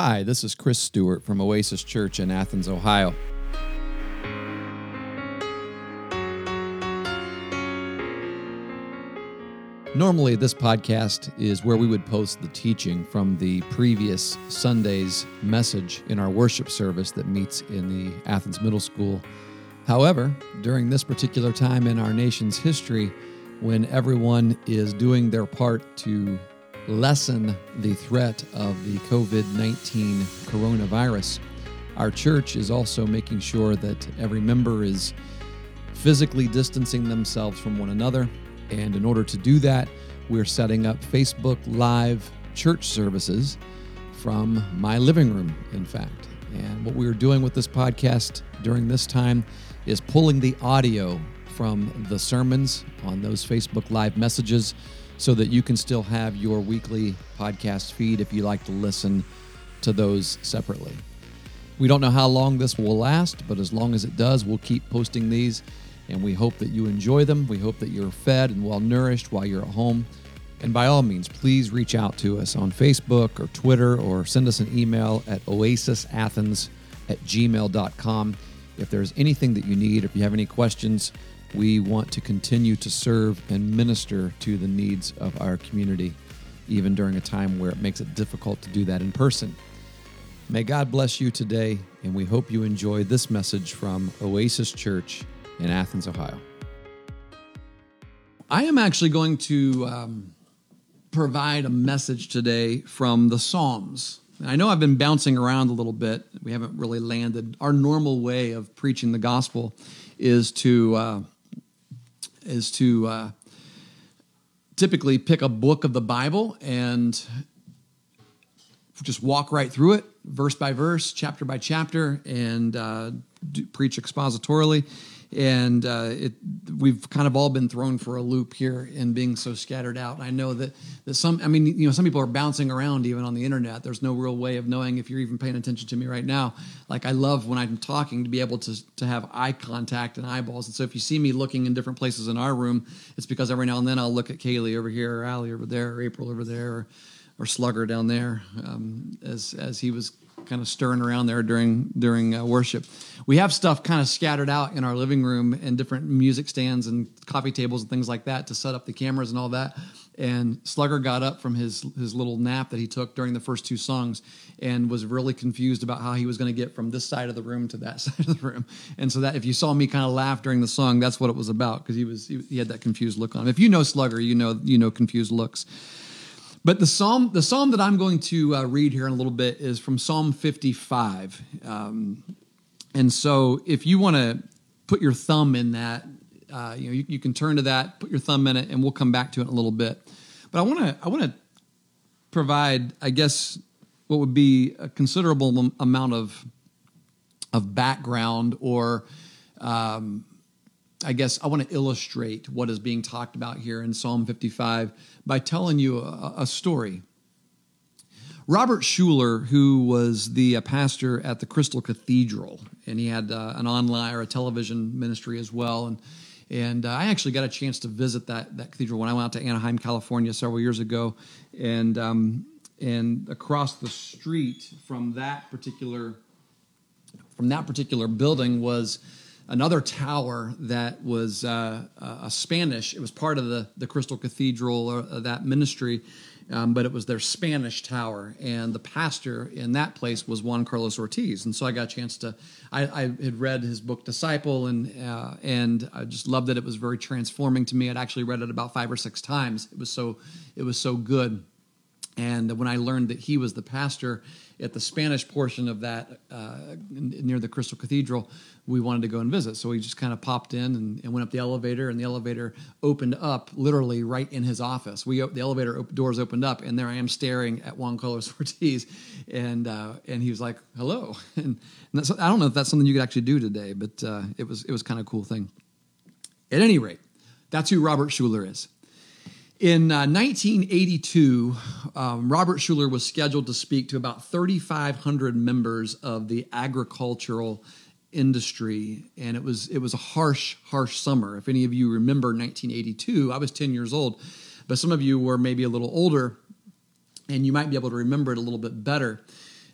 Hi, this is Chris Stewart from Oasis Church in Athens, Ohio. Normally, this podcast is where we would post the teaching from the previous Sunday's message in our worship service that meets in the Athens Middle School. However, during this particular time in our nation's history, when everyone is doing their part to lessen the threat of the COVID 19 coronavirus, our church is also making sure that every member is physically distancing themselves from one another. And in order to do that, we're setting up Facebook Live church services from my living room, in fact. And what we are doing with this podcast during this time is pulling the audio from the sermons on those Facebook Live messages so that you can still have your weekly podcast feed if you like to listen to those separately. We don't know how long this will last, but as long as it does, we'll keep posting these and we hope that you enjoy them. We hope that you're fed and well nourished while you're at home. And by all means, please reach out to us on Facebook or Twitter or send us an email at oasisathens at gmail.com. If there's anything that you need, if you have any questions, we want to continue to serve and minister to the needs of our community, even during a time where it makes it difficult to do that in person. May God bless you today, and we hope you enjoy this message from Oasis Church in Athens, Ohio. I am actually going to um, provide a message today from the Psalms. I know I've been bouncing around a little bit. We haven't really landed. Our normal way of preaching the gospel is to uh, is to uh, typically pick a book of the Bible and just walk right through it, verse by verse, chapter by chapter, and uh, do, preach expositorily and uh, it, we've kind of all been thrown for a loop here in being so scattered out. I know that, that some, I mean, you know, some people are bouncing around even on the internet. There's no real way of knowing if you're even paying attention to me right now. Like I love when I'm talking to be able to to have eye contact and eyeballs. And so if you see me looking in different places in our room, it's because every now and then I'll look at Kaylee over here, or Allie over there, or April over there, or, or Slugger down there, um, as as he was kind of stirring around there during during uh, worship. We have stuff kind of scattered out in our living room and different music stands and coffee tables and things like that to set up the cameras and all that. And Slugger got up from his his little nap that he took during the first two songs and was really confused about how he was going to get from this side of the room to that side of the room. And so that if you saw me kind of laugh during the song, that's what it was about because he was he, he had that confused look on him. If you know Slugger, you know you know confused looks. But the psalm, the psalm that I'm going to uh, read here in a little bit is from Psalm 55. Um, and so, if you want to put your thumb in that, uh, you know, you, you, can turn to that, put your thumb in it, and we'll come back to it in a little bit. But I want to, I want to provide, I guess, what would be a considerable amount of of background or um, I guess I want to illustrate what is being talked about here in Psalm 55 by telling you a, a story. Robert Schuller, who was the uh, pastor at the Crystal Cathedral, and he had uh, an online or a television ministry as well, and and uh, I actually got a chance to visit that that cathedral when I went out to Anaheim, California, several years ago, and um, and across the street from that particular from that particular building was another tower that was uh, a Spanish. It was part of the the Crystal Cathedral or uh, that ministry, um, but it was their Spanish tower. And the pastor in that place was Juan Carlos Ortiz. And so I got a chance to. I, I had read his book Disciple, and uh, and I just loved it. It was very transforming to me. I'd actually read it about five or six times. It was so it was so good. And when I learned that he was the pastor at the Spanish portion of that uh, near the Crystal Cathedral, we wanted to go and visit. So we just kind of popped in and, and, went up the elevator, and the elevator opened up literally right in his office. We the elevator op- doors opened up, and there I am staring at Juan Carlos Ortiz, and uh, and he was like, "Hello," and, and I don't know if that's something you could actually do today, but uh, it was it was kind of a cool thing. At any rate, that's who Robert Schuller is. In uh, 1982, um, Robert Schuller was scheduled to speak to about 3,500 members of the agricultural industry, and it was it was a harsh, harsh summer. If any of you remember 1982, I was 10 years old, but some of you were maybe a little older, and you might be able to remember it a little bit better.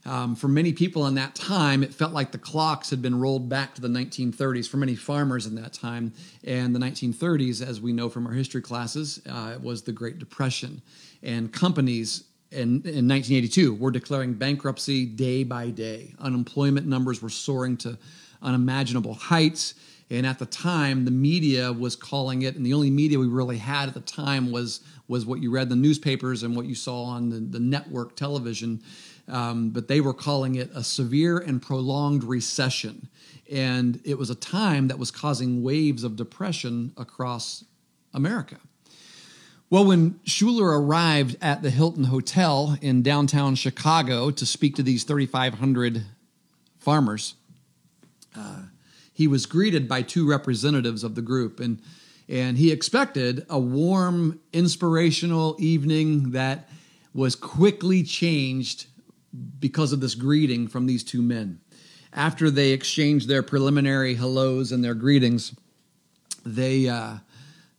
Um, for many people in that time, it felt like the clocks had been rolled back to the 1930s for many farmers in that time. And the 1930s, as we know from our history classes, uh, was the Great Depression. And companies in, in 1982 were declaring bankruptcy day by day. Unemployment numbers were soaring to unimaginable heights. And at the time, the media was calling it, and the only media we really had at the time was was what you read in the newspapers and what you saw on the, the network television um, but they were calling it a severe and prolonged recession. And it was a time that was causing waves of depression across America. Well, when Schuller arrived at the Hilton Hotel in downtown Chicago to speak to these 3,500 farmers, uh, he was greeted by two representatives of the group. And, and he expected a warm, inspirational evening that was quickly changed because of this greeting from these two men. After they exchanged their preliminary hellos and their greetings, they uh,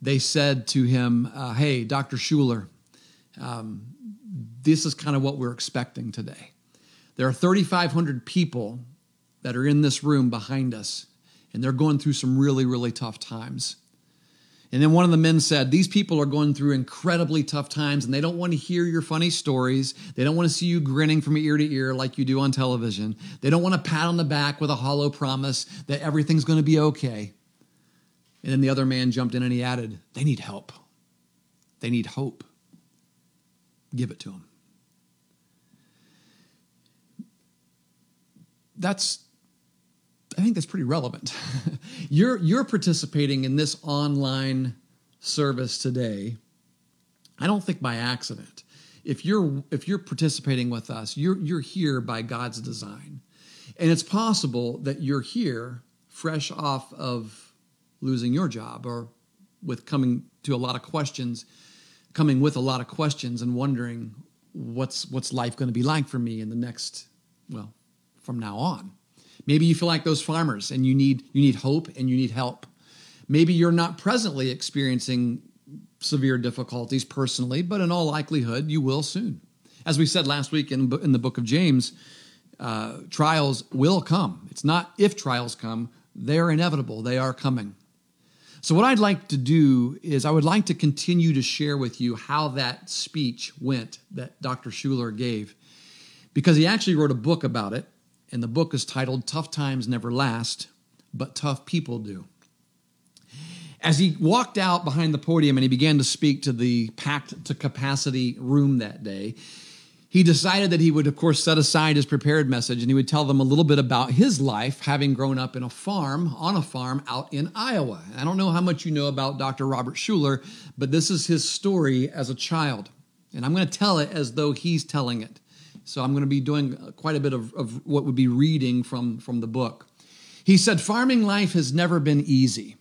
they said to him, uh, "Hey, Dr. Schuller, um, this is kind of what we're expecting today. There are 3,500 people that are in this room behind us, and they're going through some really, really tough times. And then one of the men said, These people are going through incredibly tough times and they don't want to hear your funny stories. They don't want to see you grinning from ear to ear like you do on television. They don't want to pat on the back with a hollow promise that everything's going to be okay. And then the other man jumped in and he added, They need help. They need hope. Give it to them. That's I think that's pretty relevant. you're you're participating in this online service today. I don't think by accident. If you're if you're participating with us, you're you're here by God's design. And it's possible that you're here fresh off of losing your job or with coming to a lot of questions, coming with a lot of questions and wondering what's what's life going to be like for me in the next well, from now on. Maybe you feel like those farmers and you need you need hope and you need help. Maybe you're not presently experiencing severe difficulties personally, but in all likelihood you will soon. As we said last week in, in the book of James, uh, trials will come. It's not if trials come, they're inevitable, they are coming. So, what I'd like to do is, I would like to continue to share with you how that speech went that Dr. Schuller gave, because he actually wrote a book about it and the book is titled Tough Times Never Last, but Tough People Do. As he walked out behind the podium and he began to speak to the packed to capacity room that day, he decided that he would, of course, set aside his prepared message and he would tell them a little bit about his life, having grown up in a farm, on a farm out in Iowa. I don't know how much you know about Dr. Robert Schuller, but this is his story as a child. And I'm going to tell it as though he's telling it. So I'm going to be doing quite a bit of, of what would be reading from, from the book. He said, Farming life has never been easy.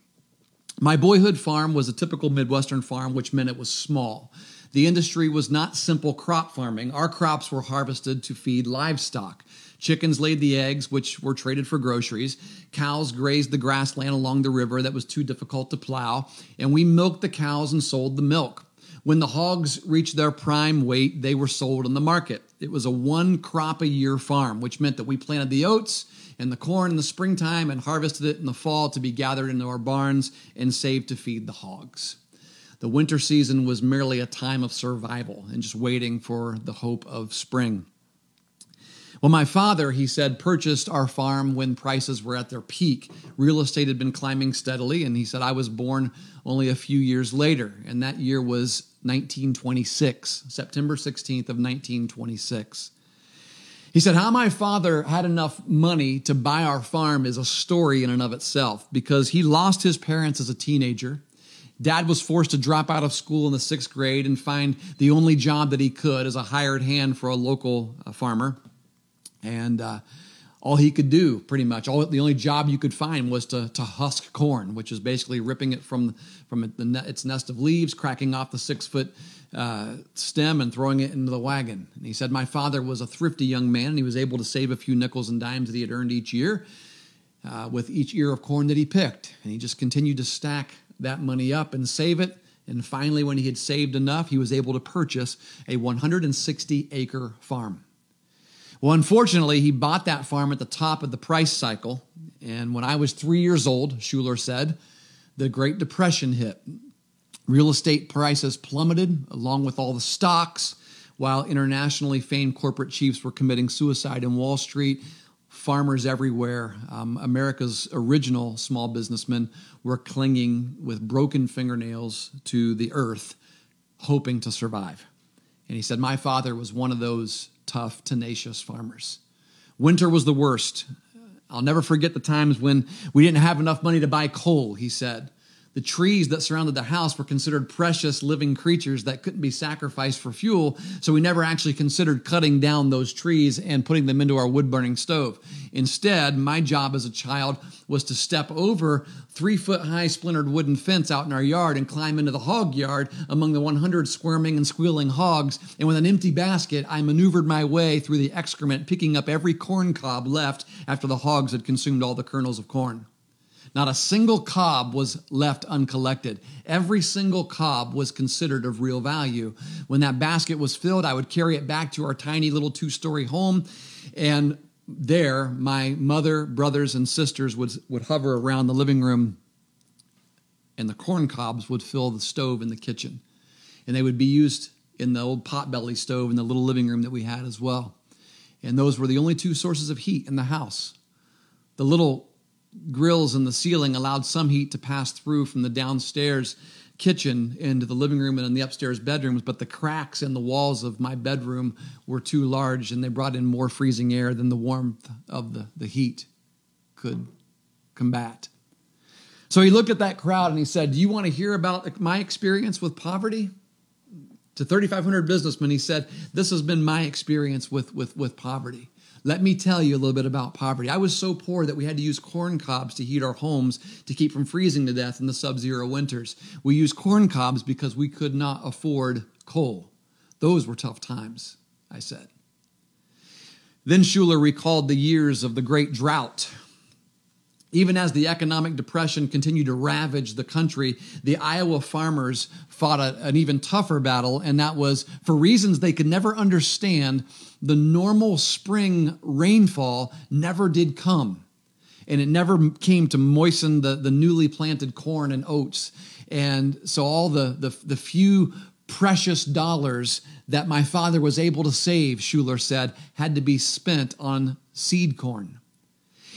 My boyhood farm was a typical Midwestern farm, which meant it was small. The industry was not simple crop farming. Our crops were harvested to feed livestock. Chickens laid the eggs, which were traded for groceries. Cows grazed the grassland along the river that was too difficult to plow. And we milked the cows and sold the milk. When the hogs reached their prime weight, they were sold in the market. It was a one crop a year farm, which meant that we planted the oats and the corn in the springtime and harvested it in the fall to be gathered into our barns and saved to feed the hogs. The winter season was merely a time of survival and just waiting for the hope of spring. Well, my father, he said, purchased our farm when prices were at their peak. Real estate had been climbing steadily, and he said, I was born only a few years later, and that year was 1926, September 16th of 1926. He said, How my father had enough money to buy our farm is a story in and of itself because he lost his parents as a teenager. Dad was forced to drop out of school in the sixth grade and find the only job that he could as a hired hand for a local uh, farmer and uh, all he could do pretty much. All the only job you could find was to, to husk corn which is basically ripping it from from its nest of leaves cracking off the six foot uh, stem and throwing it into the wagon. And he said my father was a thrifty young man and he was able to save a few nickels and dimes that he had earned each year uh, with each ear of corn that he picked. And he just continued to stack that money up and save it. And finally when he had saved enough he was able to purchase a 160 acre farm Well, unfortunately, he bought that farm at the top of the price cycle. And when I was three years old, Schuller said, the Great Depression hit. Real estate prices plummeted along with all the stocks, while internationally famed corporate chiefs were committing suicide in Wall Street. Farmers everywhere, um, America's original small businessmen, were clinging with broken fingernails to the earth, hoping to survive. And he said, My father was one of those tough, tenacious farmers. Winter was the worst. I'll never forget the times when we didn't have enough money to buy coal, he said. The trees that surrounded the house were considered precious living creatures that couldn't be sacrificed for fuel, so we never actually considered cutting down those trees and putting them into our wood burning stove. Instead, my job as a child was to step over three foot high splintered wooden fence out in our yard and climb into the hog yard among the 100 squirming and squealing hogs. And with an empty basket, I maneuvered my way through the excrement, picking up every corn cob left after the hogs had consumed all the kernels of corn. Not a single cob was left uncollected. Every single cob was considered of real value. When that basket was filled, I would carry it back to our tiny little two story home. And there, my mother, brothers, and sisters would, would hover around the living room, and the corn cobs would fill the stove in the kitchen. And they would be used in the old potbelly stove in the little living room that we had as well. And those were the only two sources of heat in the house. The little grills in the ceiling allowed some heat to pass through from the downstairs kitchen into the living room and in the upstairs bedrooms, but the cracks in the walls of my bedroom were too large and they brought in more freezing air than the warmth of the, the heat could combat. So he looked at that crowd and he said, Do you want to hear about my experience with poverty? To 3,500 businessmen, he said, This has been my experience with, with, with poverty. Let me tell you a little bit about poverty. I was so poor that we had to use corn cobs to heat our homes to keep from freezing to death in the sub zero winters. We used corn cobs because we could not afford coal. Those were tough times, I said. Then Schuller recalled the years of the great drought. Even as the economic depression continued to ravage the country, the Iowa farmers fought a, an even tougher battle, and that was for reasons they could never understand the normal spring rainfall never did come. And it never came to moisten the, the newly planted corn and oats. And so all the, the, the few precious dollars that my father was able to save, Schuller said, had to be spent on seed corn.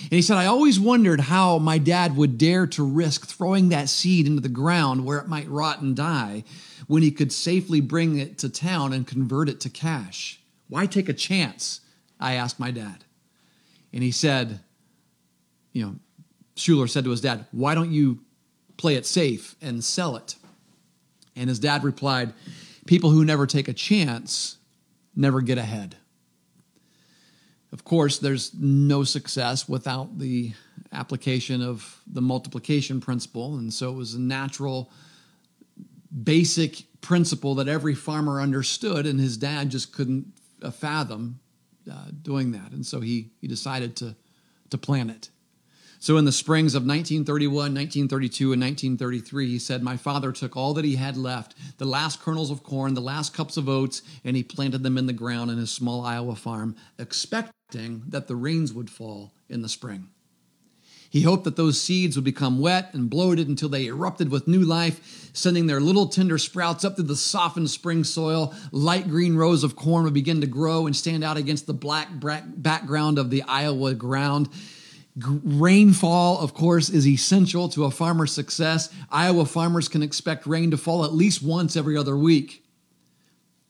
And he said, I always wondered how my dad would dare to risk throwing that seed into the ground where it might rot and die when he could safely bring it to town and convert it to cash. Why take a chance? I asked my dad. And he said, you know, Schuller said to his dad, Why don't you play it safe and sell it? And his dad replied, People who never take a chance never get ahead. Of course, there's no success without the application of the multiplication principle. And so it was a natural, basic principle that every farmer understood, and his dad just couldn't fathom uh, doing that. And so he, he decided to, to plan it. So in the springs of 1931, 1932, and 1933, he said, My father took all that he had left, the last kernels of corn, the last cups of oats, and he planted them in the ground in his small Iowa farm, expecting that the rains would fall in the spring. He hoped that those seeds would become wet and bloated until they erupted with new life, sending their little tender sprouts up through the softened spring soil. Light green rows of corn would begin to grow and stand out against the black background of the Iowa ground. Rainfall, of course, is essential to a farmer's success. Iowa farmers can expect rain to fall at least once every other week.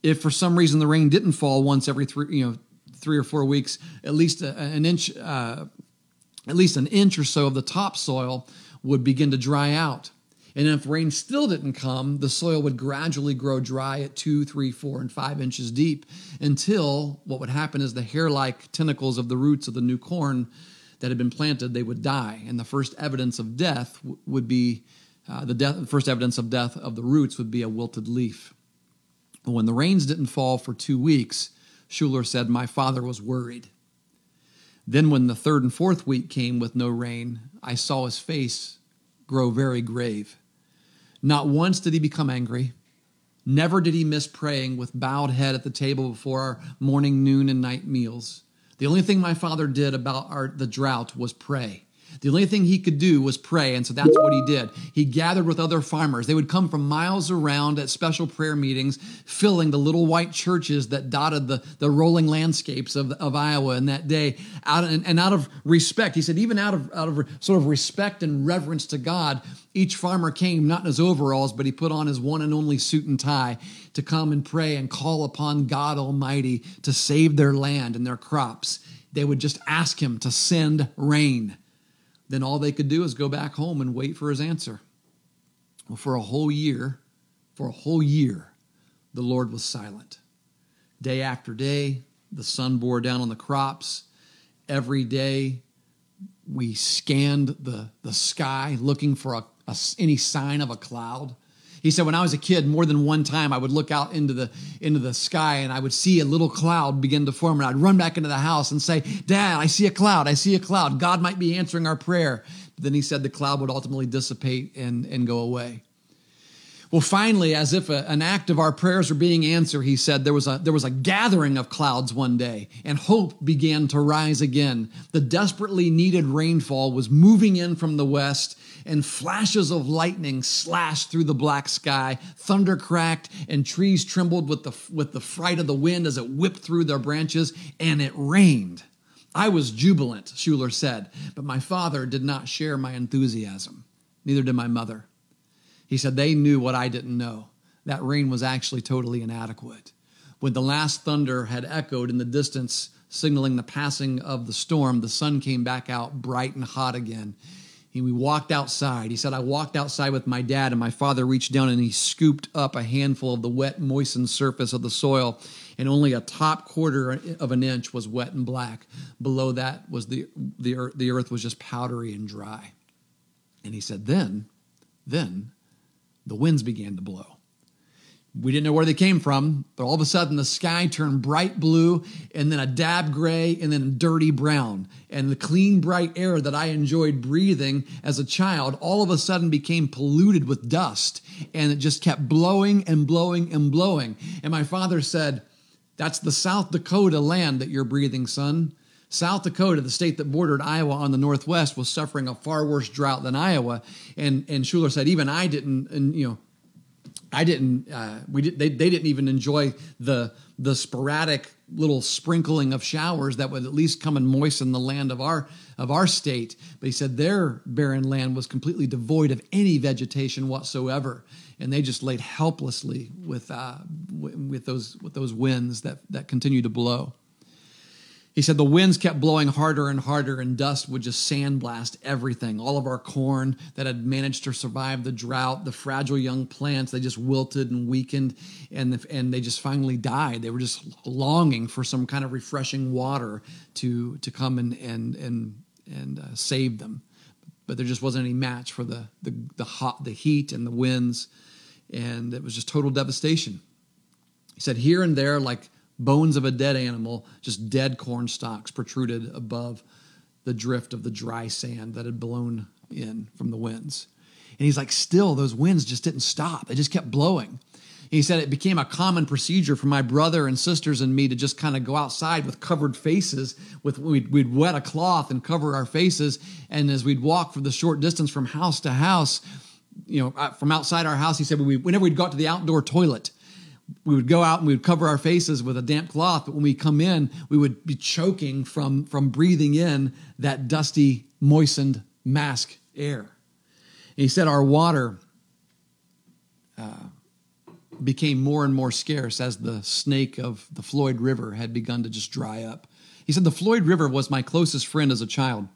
If for some reason the rain didn't fall once every three, you know, three or four weeks, at least an inch, uh, at least an inch or so of the topsoil would begin to dry out. And if rain still didn't come, the soil would gradually grow dry at two, three, four, and five inches deep until what would happen is the hair like tentacles of the roots of the new corn that had been planted, they would die. And the first evidence of death would be uh, the death, first evidence of death of the roots would be a wilted leaf. When the rains didn't fall for two weeks, Schuller said, My father was worried. Then, when the third and fourth week came with no rain, I saw his face grow very grave. Not once did he become angry. Never did he miss praying with bowed head at the table before our morning, noon, and night meals. The only thing my father did about our, the drought was pray. The only thing he could do was pray, and so that's what he did. He gathered with other farmers. They would come from miles around at special prayer meetings, filling the little white churches that dotted the, the rolling landscapes of, of Iowa in that day. Out and, and out of respect, he said, even out of out of sort of respect and reverence to God, each farmer came not in his overalls, but he put on his one and only suit and tie to come and pray and call upon God Almighty to save their land and their crops. They would just ask him to send rain then all they could do is go back home and wait for his answer. Well, for a whole year, for a whole year, the Lord was silent. Day after day, the sun bore down on the crops. Every day, we scanned the, the sky looking for a, a, any sign of a cloud. He said, when I was a kid, more than one time I would look out into the into the sky and I would see a little cloud begin to form, and I'd run back into the house and say, Dad, I see a cloud, I see a cloud. God might be answering our prayer. But then he said the cloud would ultimately dissipate and, and go away. Well, finally, as if a, an act of our prayers were being answered, he said there was, a, there was a gathering of clouds one day, and hope began to rise again. The desperately needed rainfall was moving in from the west, and flashes of lightning slashed through the black sky. Thunder cracked, and trees trembled with the, with the fright of the wind as it whipped through their branches, and it rained. I was jubilant, Schuller said, but my father did not share my enthusiasm. Neither did my mother. He said they knew what I didn't know. That rain was actually totally inadequate. When the last thunder had echoed in the distance, signaling the passing of the storm, the sun came back out bright and hot again. And we walked outside. He said, I walked outside with my dad, and my father reached down and he scooped up a handful of the wet, moistened surface of the soil, and only a top quarter of an inch was wet and black. Below that was the, the, earth, the earth was just powdery and dry. And he said, Then, then the winds began to blow. We didn't know where they came from, but all of a sudden the sky turned bright blue and then a dab gray and then dirty brown. And the clean, bright air that I enjoyed breathing as a child all of a sudden became polluted with dust. And it just kept blowing and blowing and blowing. And my father said, That's the South Dakota land that you're breathing, son. South Dakota, the state that bordered Iowa on the northwest, was suffering a far worse drought than Iowa. And and Schuller said, even I didn't, and you know, I didn't. Uh, we did. They, they didn't even enjoy the the sporadic little sprinkling of showers that would at least come and moisten the land of our of our state. But he said their barren land was completely devoid of any vegetation whatsoever, and they just laid helplessly with uh, with those with those winds that that continue to blow. He said the winds kept blowing harder and harder, and dust would just sandblast everything. All of our corn that had managed to survive the drought, the fragile young plants, they just wilted and weakened, and, and they just finally died. They were just longing for some kind of refreshing water to, to come and, and, and, and uh, save them. But there just wasn't any match for the, the, the, hot, the heat and the winds, and it was just total devastation. He said, here and there, like bones of a dead animal, just dead corn stalks protruded above the drift of the dry sand that had blown in from the winds. And he's like, still, those winds just didn't stop. They just kept blowing. he said it became a common procedure for my brother and sisters and me to just kind of go outside with covered faces. With we'd, we'd wet a cloth and cover our faces, and as we'd walk for the short distance from house to house, you know, uh, from outside our house, he said, we, whenever we'd got to the outdoor toilet, we would go out and we would cover our faces with a damp cloth. But when we come in we would be choking from from breathing in that dusty moistened mask air. And he said our water uh, became more and more scarce as the snake of the floyd river had begun to just dry up. He said the floyd river was my closest friend as a child.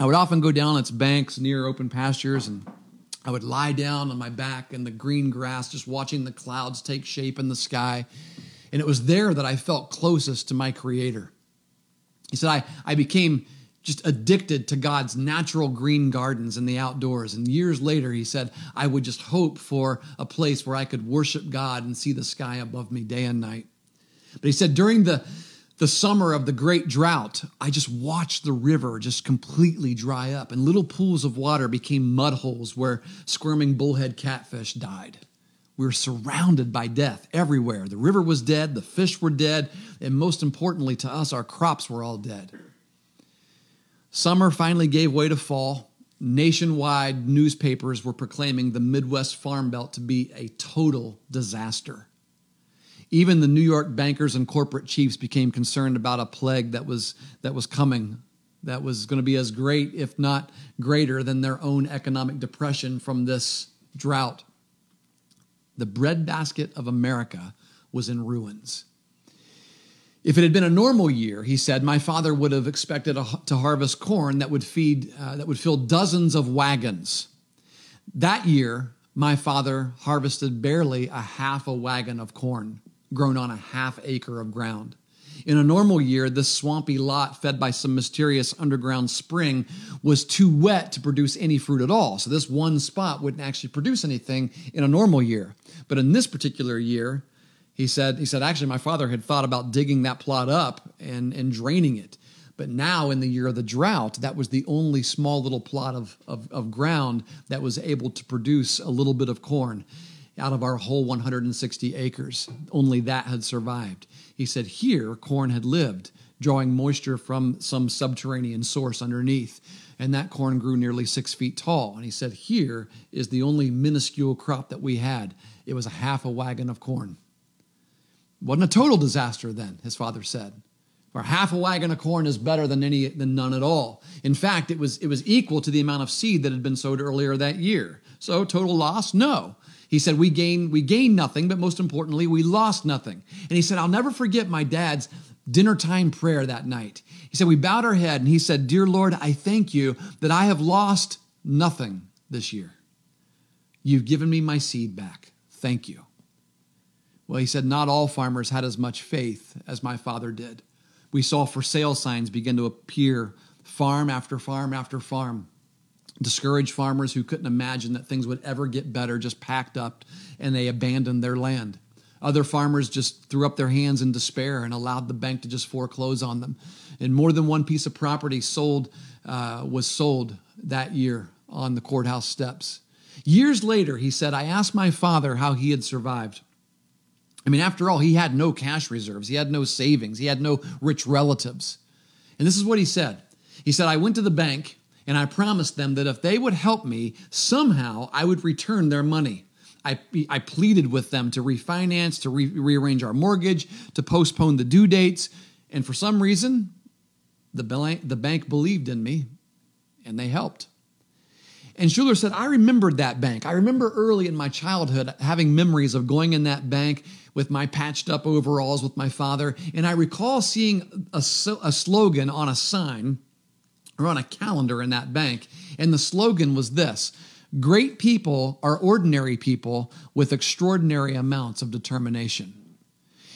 I would often go down its banks near open pastures and I would lie down on my back in the green grass, just watching the clouds take shape in the sky. And it was there that I felt closest to my Creator. He said, I, I became just addicted to God's natural green gardens and the outdoors. And years later, he said, I would just hope for a place where I could worship God and see the sky above me day and night. But he said, during the the summer of the great drought, I just watched the river just completely dry up, and little pools of water became mud holes where squirming bullhead catfish died. We were surrounded by death everywhere. The river was dead, the fish were dead, and most importantly to us, our crops were all dead. Summer finally gave way to fall. Nationwide newspapers were proclaiming the Midwest Farm Belt to be a total disaster. Even the New York bankers and corporate chiefs became concerned about a plague that was, that was coming, that was going to be as great, if not greater, than their own economic depression from this drought. The breadbasket of America was in ruins. If it had been a normal year, he said, my father would have expected a, to harvest corn that would feed uh, that would fill dozens of wagons. That year, my father harvested barely a half a wagon of corn grown on a half acre of ground. In a normal year, this swampy lot, fed by some mysterious underground spring, was too wet to produce any fruit at all. So, this one spot wouldn't actually produce anything in a normal year. But in this particular year, he said, he said, actually, my father had thought about digging that plot up and, and draining it. But now, in the year of the drought, that was the only small little plot of, of, of ground that was able to produce a little bit of corn out of our whole 160 acres. Only that had survived. He said, Here, corn had lived, drawing moisture from some subterranean source underneath. And that corn grew nearly six feet tall. And he said, Here is the only minuscule crop that we had. It was a half a wagon of corn. Wasn't a total disaster then, his father said. For half a wagon of corn is better than any than none at all. In fact, it was it was equal to the amount of seed that had been sowed earlier that year. So total loss? No. He said we gained we gained nothing, but most importantly, we lost nothing. And he said, I'll never forget my dad's dinner time prayer that night. He said, We bowed our head and he said, Dear Lord, I thank you that I have lost nothing this year. You've given me my seed back. Thank you. Well, he said, not all farmers had as much faith as my father did. We saw for sale signs begin to appear farm after farm after farm. Discouraged farmers who couldn't imagine that things would ever get better just packed up and they abandoned their land. Other farmers just threw up their hands in despair and allowed the bank to just foreclose on them. And more than one piece of property sold uh, was sold that year on the courthouse steps. Years later, he said, I asked my father how he had survived. I mean, after all, he had no cash reserves, he had no savings, he had no rich relatives. And this is what he said He said, I went to the bank and I promised them that if they would help me, somehow I would return their money. I, I pleaded with them to refinance, to re- rearrange our mortgage, to postpone the due dates. And for some reason, the bank, the bank believed in me and they helped. And Schuller said, I remembered that bank. I remember early in my childhood having memories of going in that bank with my patched up overalls with my father. And I recall seeing a, a slogan on a sign or on a calendar in that bank. And the slogan was this Great people are ordinary people with extraordinary amounts of determination.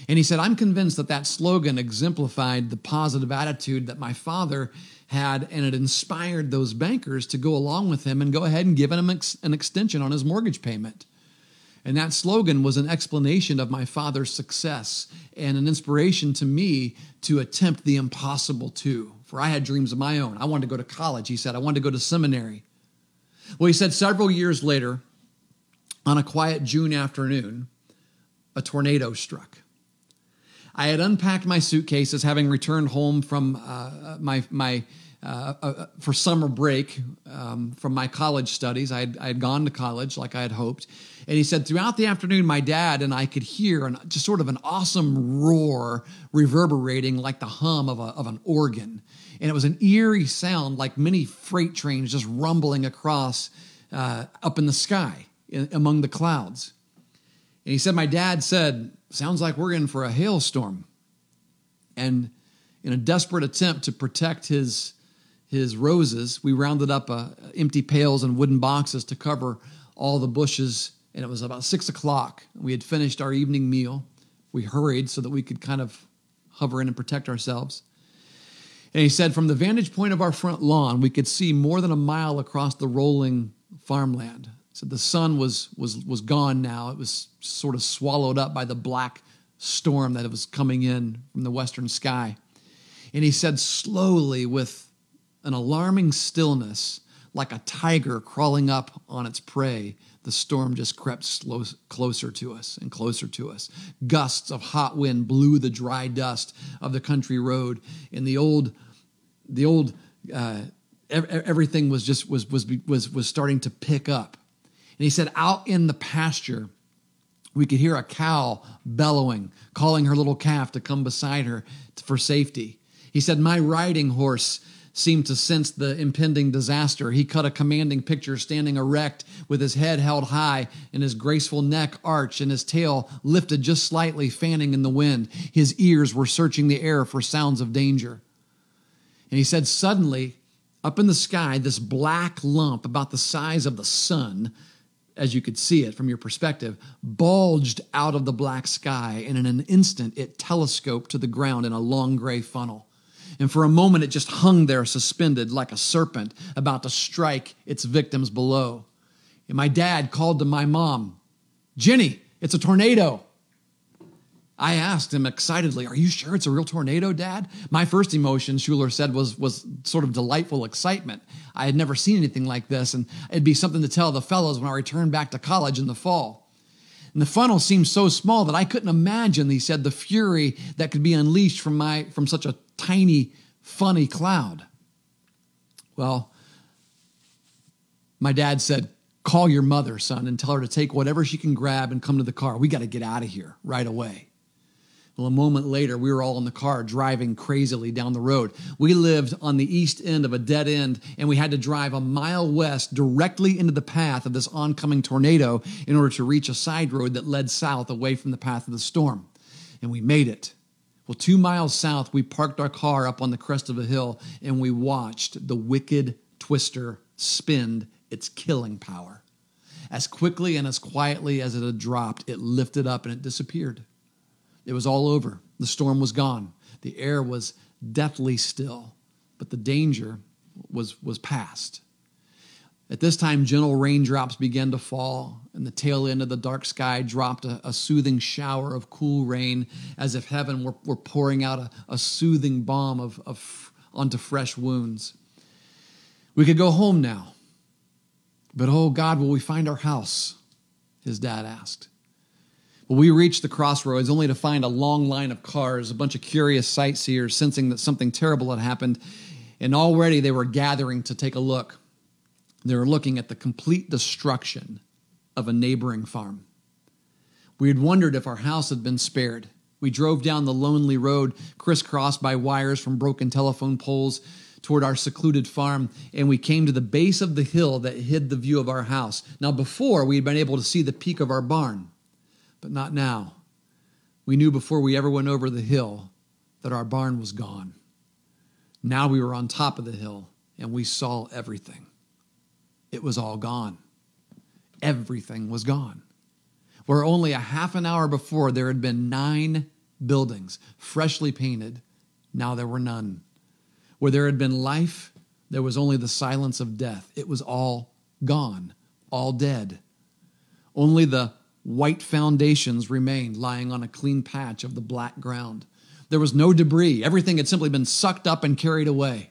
And he said, I'm convinced that that slogan exemplified the positive attitude that my father had, and it inspired those bankers to go along with him and go ahead and give him an extension on his mortgage payment. And that slogan was an explanation of my father's success and an inspiration to me to attempt the impossible too. For I had dreams of my own. I wanted to go to college, he said. I wanted to go to seminary. Well, he said several years later, on a quiet June afternoon, a tornado struck. I had unpacked my suitcases, having returned home from uh, my my uh, uh, for summer break um, from my college studies. I had, I had gone to college like I had hoped. And he said, throughout the afternoon, my dad and I could hear an, just sort of an awesome roar reverberating like the hum of, a, of an organ. And it was an eerie sound like many freight trains just rumbling across uh, up in the sky in, among the clouds. And he said, My dad said, Sounds like we're in for a hailstorm. And in a desperate attempt to protect his his roses, we rounded up uh, empty pails and wooden boxes to cover all the bushes. And it was about six o'clock. We had finished our evening meal. We hurried so that we could kind of hover in and protect ourselves. And he said, from the vantage point of our front lawn, we could see more than a mile across the rolling farmland. So the sun was was was gone now. It was sort of swallowed up by the black storm that was coming in from the western sky. And he said slowly with an alarming stillness, like a tiger crawling up on its prey, the storm just crept slow, closer to us and closer to us. Gusts of hot wind blew the dry dust of the country road, and the old, the old, uh, everything was just was was was was starting to pick up. And he said, out in the pasture, we could hear a cow bellowing, calling her little calf to come beside her for safety. He said, my riding horse seemed to sense the impending disaster. He cut a commanding picture standing erect with his head held high and his graceful neck arched and his tail lifted just slightly, fanning in the wind. His ears were searching the air for sounds of danger. And he said, Suddenly, up in the sky, this black lump about the size of the sun, as you could see it from your perspective, bulged out of the black sky, and in an instant it telescoped to the ground in a long gray funnel. And for a moment, it just hung there suspended like a serpent about to strike its victims below. And my dad called to my mom, Jenny, it's a tornado. I asked him excitedly, Are you sure it's a real tornado, Dad? My first emotion, Schuller said, was, was sort of delightful excitement. I had never seen anything like this, and it'd be something to tell the fellows when I returned back to college in the fall. And the funnel seemed so small that I couldn't imagine, he said, the fury that could be unleashed from, my, from such a tiny, funny cloud. Well, my dad said, Call your mother, son, and tell her to take whatever she can grab and come to the car. We got to get out of here right away. Well, a moment later, we were all in the car driving crazily down the road. We lived on the east end of a dead end, and we had to drive a mile west directly into the path of this oncoming tornado in order to reach a side road that led south away from the path of the storm. And we made it. Well, two miles south, we parked our car up on the crest of a hill and we watched the wicked twister spin its killing power. As quickly and as quietly as it had dropped, it lifted up and it disappeared. It was all over. The storm was gone. The air was deathly still, but the danger was, was past. At this time, gentle raindrops began to fall, and the tail end of the dark sky dropped a, a soothing shower of cool rain as if heaven were, were pouring out a, a soothing balm of, of, onto fresh wounds. We could go home now. But oh God, will we find our house? His dad asked. We reached the crossroads only to find a long line of cars, a bunch of curious sightseers sensing that something terrible had happened, and already they were gathering to take a look. They were looking at the complete destruction of a neighboring farm. We had wondered if our house had been spared. We drove down the lonely road, crisscrossed by wires from broken telephone poles toward our secluded farm, and we came to the base of the hill that hid the view of our house. Now, before, we had been able to see the peak of our barn, but not now. We knew before we ever went over the hill that our barn was gone. Now we were on top of the hill, and we saw everything it was all gone. Everything was gone. Where only a half an hour before there had been nine buildings freshly painted, now there were none. Where there had been life, there was only the silence of death. It was all gone, all dead. Only the white foundations remained lying on a clean patch of the black ground. There was no debris. Everything had simply been sucked up and carried away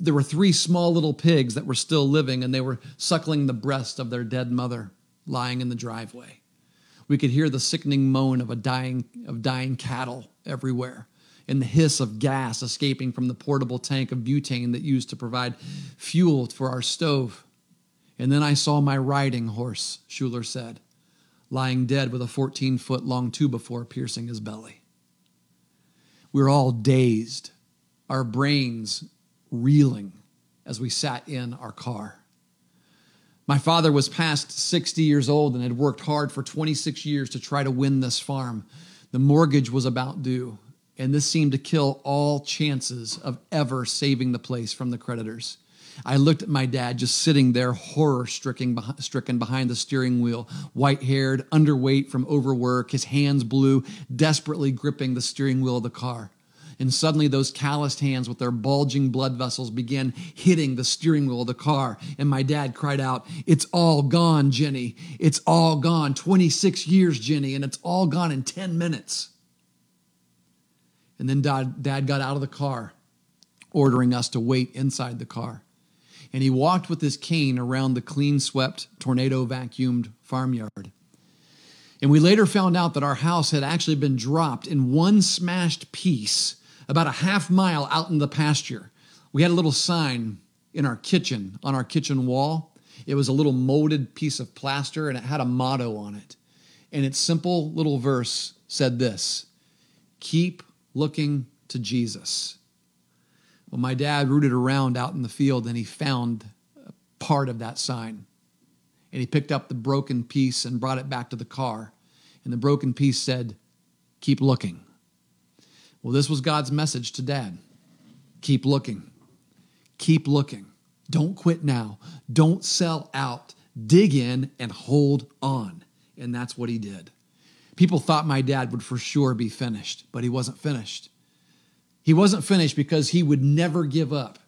there were three small little pigs that were still living, and they were suckling the breast of their dead mother lying in the driveway. We could hear the sickening moan of a dying of dying cattle everywhere, and the hiss of gas escaping from the portable tank of butane that used to provide fuel for our stove. And then I saw my riding horse, Schuller said, lying dead with a 14 foot long two before piercing his belly. We were all dazed, our brains reeling as we sat in our car. My father was past 60 years old and had worked hard for 26 years to try to win this farm. The mortgage was about due, and this seemed to kill all chances of ever saving the place from the creditors. I looked at my dad just sitting there, horror stricken behind the steering wheel, white haired, underweight from overwork, his hands blue, desperately gripping the steering wheel of the car. And suddenly, those calloused hands with their bulging blood vessels began hitting the steering wheel of the car. And my dad cried out, It's all gone, Jenny. It's all gone. 26 years, Jenny, and it's all gone in 10 minutes. And then dad, dad got out of the car, ordering us to wait inside the car. And he walked with his cane around the clean swept, tornado vacuumed farmyard. And we later found out that our house had actually been dropped in one smashed piece about a half mile out in the pasture. We had a little sign in our kitchen, on our kitchen wall. It was a little molded piece of plaster and it had a motto on it. And its simple little verse said this Keep looking to Jesus. Well, my dad rooted around out in the field and he found part of that sign. And he picked up the broken piece and brought it back to the car. And the broken piece said, Keep looking. Well, this was God's message to dad keep looking. Keep looking. Don't quit now. Don't sell out. Dig in and hold on. And that's what he did. People thought my dad would for sure be finished, but he wasn't finished. He wasn't finished because he would never give up.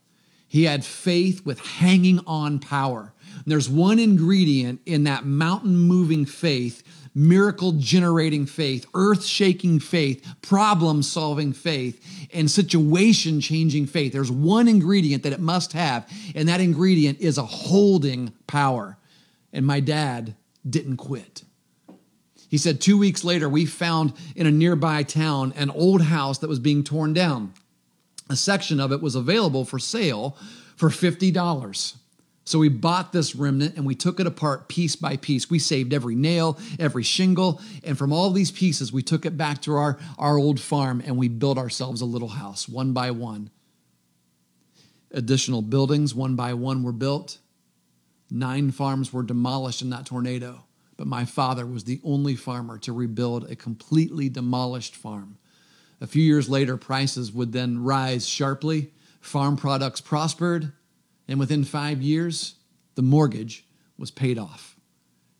He had faith with hanging on power. And there's one ingredient in that mountain moving faith, miracle generating faith, earth shaking faith, problem solving faith, and situation changing faith. There's one ingredient that it must have, and that ingredient is a holding power. And my dad didn't quit. He said, two weeks later, we found in a nearby town an old house that was being torn down. A section of it was available for sale for $50. So we bought this remnant and we took it apart piece by piece. We saved every nail, every shingle, and from all these pieces, we took it back to our, our old farm and we built ourselves a little house one by one. Additional buildings, one by one, were built. Nine farms were demolished in that tornado but my father was the only farmer to rebuild a completely demolished farm. A few years later, prices would then rise sharply, farm products prospered, and within five years, the mortgage was paid off,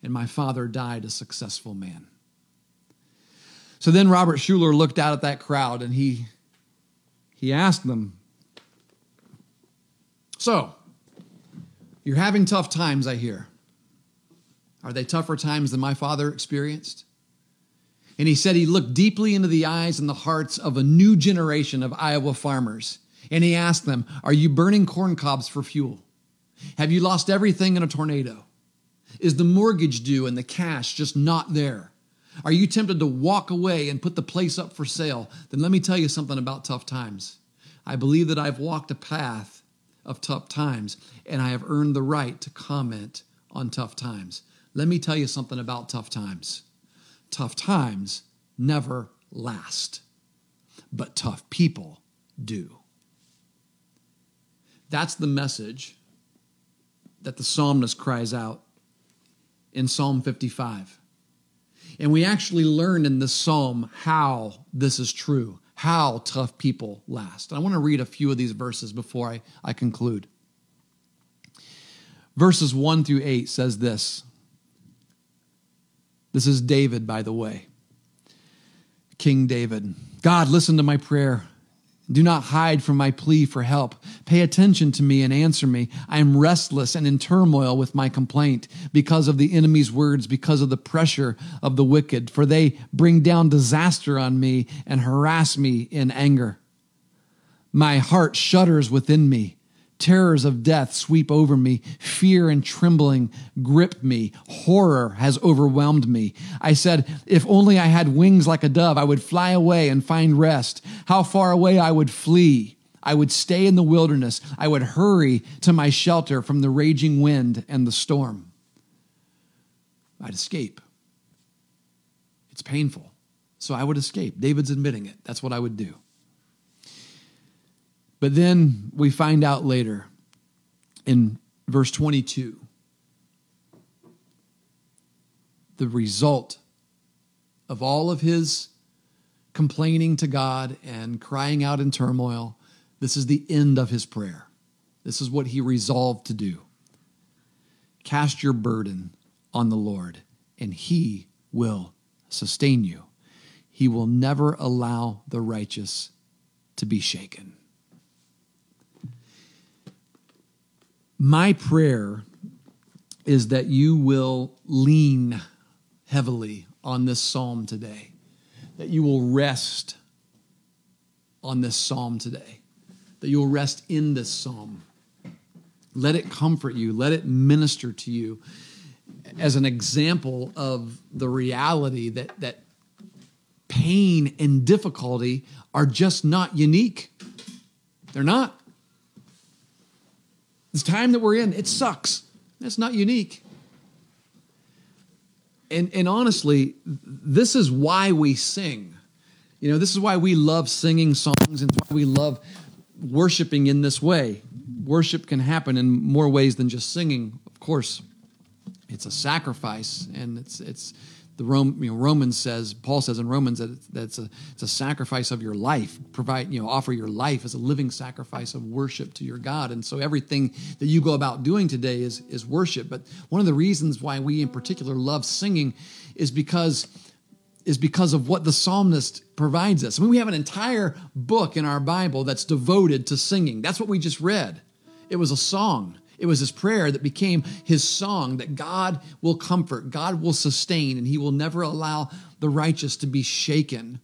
and my father died a successful man. So then Robert Schuller looked out at that crowd and he, he asked them, So, you're having tough times, I hear. Are they tougher times than my father experienced? And he said he looked deeply into the eyes and the hearts of a new generation of Iowa farmers. And he asked them, Are you burning corn cobs for fuel? Have you lost everything in a tornado? Is the mortgage due and the cash just not there? Are you tempted to walk away and put the place up for sale? Then let me tell you something about tough times. I believe that I've walked a path of tough times, and I have earned the right to comment on tough times. Let me tell you something about tough times. Tough times never last, but tough people do. That's the message that the psalmist cries out in Psalm 55. And we actually learn in this psalm how this is true, how tough people last. And I want to read a few of these verses before I, I conclude. Verses 1 through 8 says this this is David, by the way. King David. God, listen to my prayer. Do not hide from my plea for help. Pay attention to me and answer me. I am restless and in turmoil with my complaint because of the enemy's words, because of the pressure of the wicked, for they bring down disaster on me and harass me in anger. My heart shudders within me. Terrors of death sweep over me. Fear and trembling grip me. Horror has overwhelmed me. I said, If only I had wings like a dove, I would fly away and find rest. How far away I would flee. I would stay in the wilderness. I would hurry to my shelter from the raging wind and the storm. I'd escape. It's painful. So I would escape. David's admitting it. That's what I would do. But then we find out later in verse 22 the result of all of his complaining to God and crying out in turmoil. This is the end of his prayer. This is what he resolved to do. Cast your burden on the Lord, and he will sustain you. He will never allow the righteous to be shaken. My prayer is that you will lean heavily on this psalm today, that you will rest on this psalm today, that you will rest in this psalm. Let it comfort you, let it minister to you as an example of the reality that, that pain and difficulty are just not unique. They're not. This time that we're in, it sucks. That's not unique. And, and honestly, this is why we sing. You know, this is why we love singing songs and why we love worshiping in this way. Worship can happen in more ways than just singing, of course. It's a sacrifice, and it's it's the Rome, you know, Romans says, Paul says in Romans that it's, that it's a it's a sacrifice of your life. Provide, you know, offer your life as a living sacrifice of worship to your God. And so everything that you go about doing today is is worship. But one of the reasons why we in particular love singing is because is because of what the psalmist provides us. I mean, we have an entire book in our Bible that's devoted to singing. That's what we just read. It was a song. It was his prayer that became his song that God will comfort, God will sustain, and he will never allow the righteous to be shaken.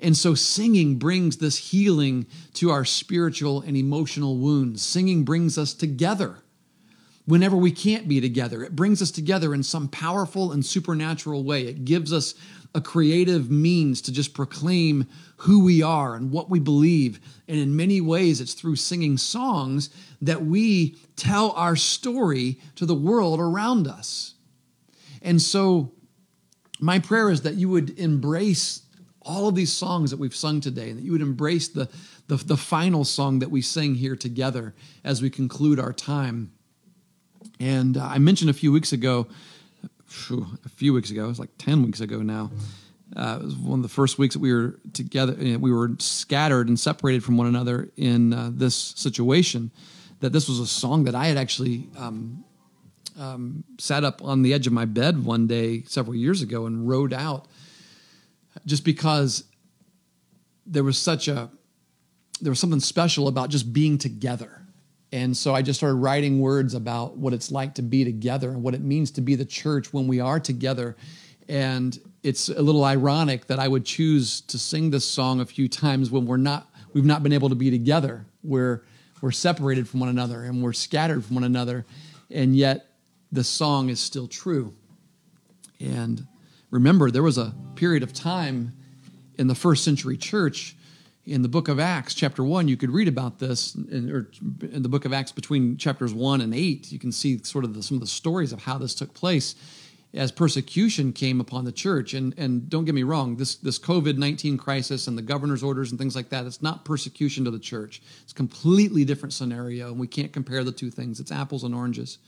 And so, singing brings this healing to our spiritual and emotional wounds. Singing brings us together whenever we can't be together. It brings us together in some powerful and supernatural way. It gives us a creative means to just proclaim who we are and what we believe. And in many ways, it's through singing songs that we tell our story to the world around us. And so, my prayer is that you would embrace all of these songs that we've sung today, and that you would embrace the, the, the final song that we sing here together as we conclude our time. And uh, I mentioned a few weeks ago a few weeks ago. It was like ten weeks ago now. Uh, it was one of the first weeks that we were together. You know, we were scattered and separated from one another in uh, this situation. That this was a song that I had actually um, um, sat up on the edge of my bed one day several years ago and wrote out, just because there was such a there was something special about just being together and so I just started writing words about what it's like to be together and what it means to be the church when we are together. And it's a little ironic that I would choose to sing this song a few times when we're not, we've not been able to be together. We're, we're separated from one another and we're scattered from one another. And yet the song is still true. And remember, there was a period of time in the first century church in the book of Acts, chapter 1, you could read about this, in, or in the book of Acts between chapters 1 and 8, you can see sort of the, some of the stories of how this took place as persecution came upon the church. And, and don't get me wrong, this, this COVID 19 crisis and the governor's orders and things like that, it's not persecution to the church. It's a completely different scenario, and we can't compare the two things. It's apples and oranges.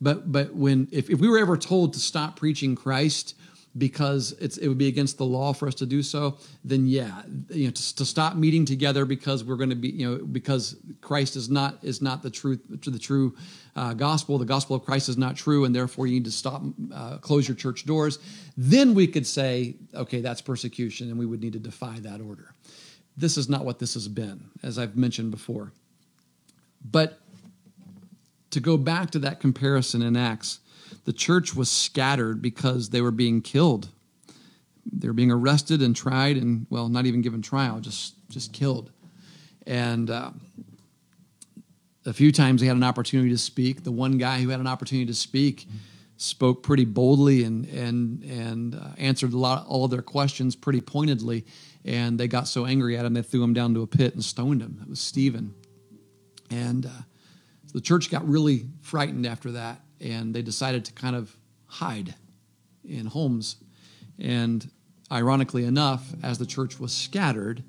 But, but when, if, if we were ever told to stop preaching Christ, because it would be against the law for us to do so, then yeah, you know, to, to stop meeting together because we're going to be, you know, because Christ is not is not the truth to the true uh, gospel. The gospel of Christ is not true, and therefore you need to stop, uh, close your church doors. Then we could say, okay, that's persecution, and we would need to defy that order. This is not what this has been, as I've mentioned before. But to go back to that comparison in Acts the church was scattered because they were being killed. They were being arrested and tried, and well, not even given trial, just just killed. And uh, a few times they had an opportunity to speak. The one guy who had an opportunity to speak spoke pretty boldly and and and uh, answered a lot all of their questions pretty pointedly. And they got so angry at him they threw him down to a pit and stoned him. It was Stephen. And uh, the church got really frightened after that and they decided to kind of hide in homes. And ironically enough, as the church was scattered,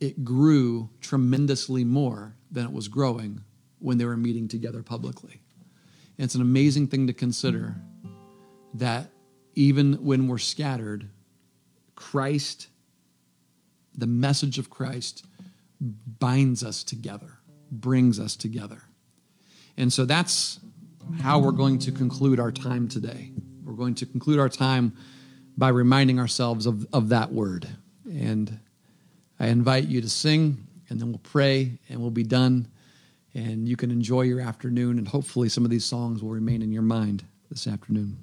it grew tremendously more than it was growing when they were meeting together publicly. And it's an amazing thing to consider that even when we're scattered, Christ, the message of Christ, binds us together, brings us together. And so that's how we're going to conclude our time today. We're going to conclude our time by reminding ourselves of, of that word. And I invite you to sing, and then we'll pray, and we'll be done. And you can enjoy your afternoon, and hopefully, some of these songs will remain in your mind this afternoon.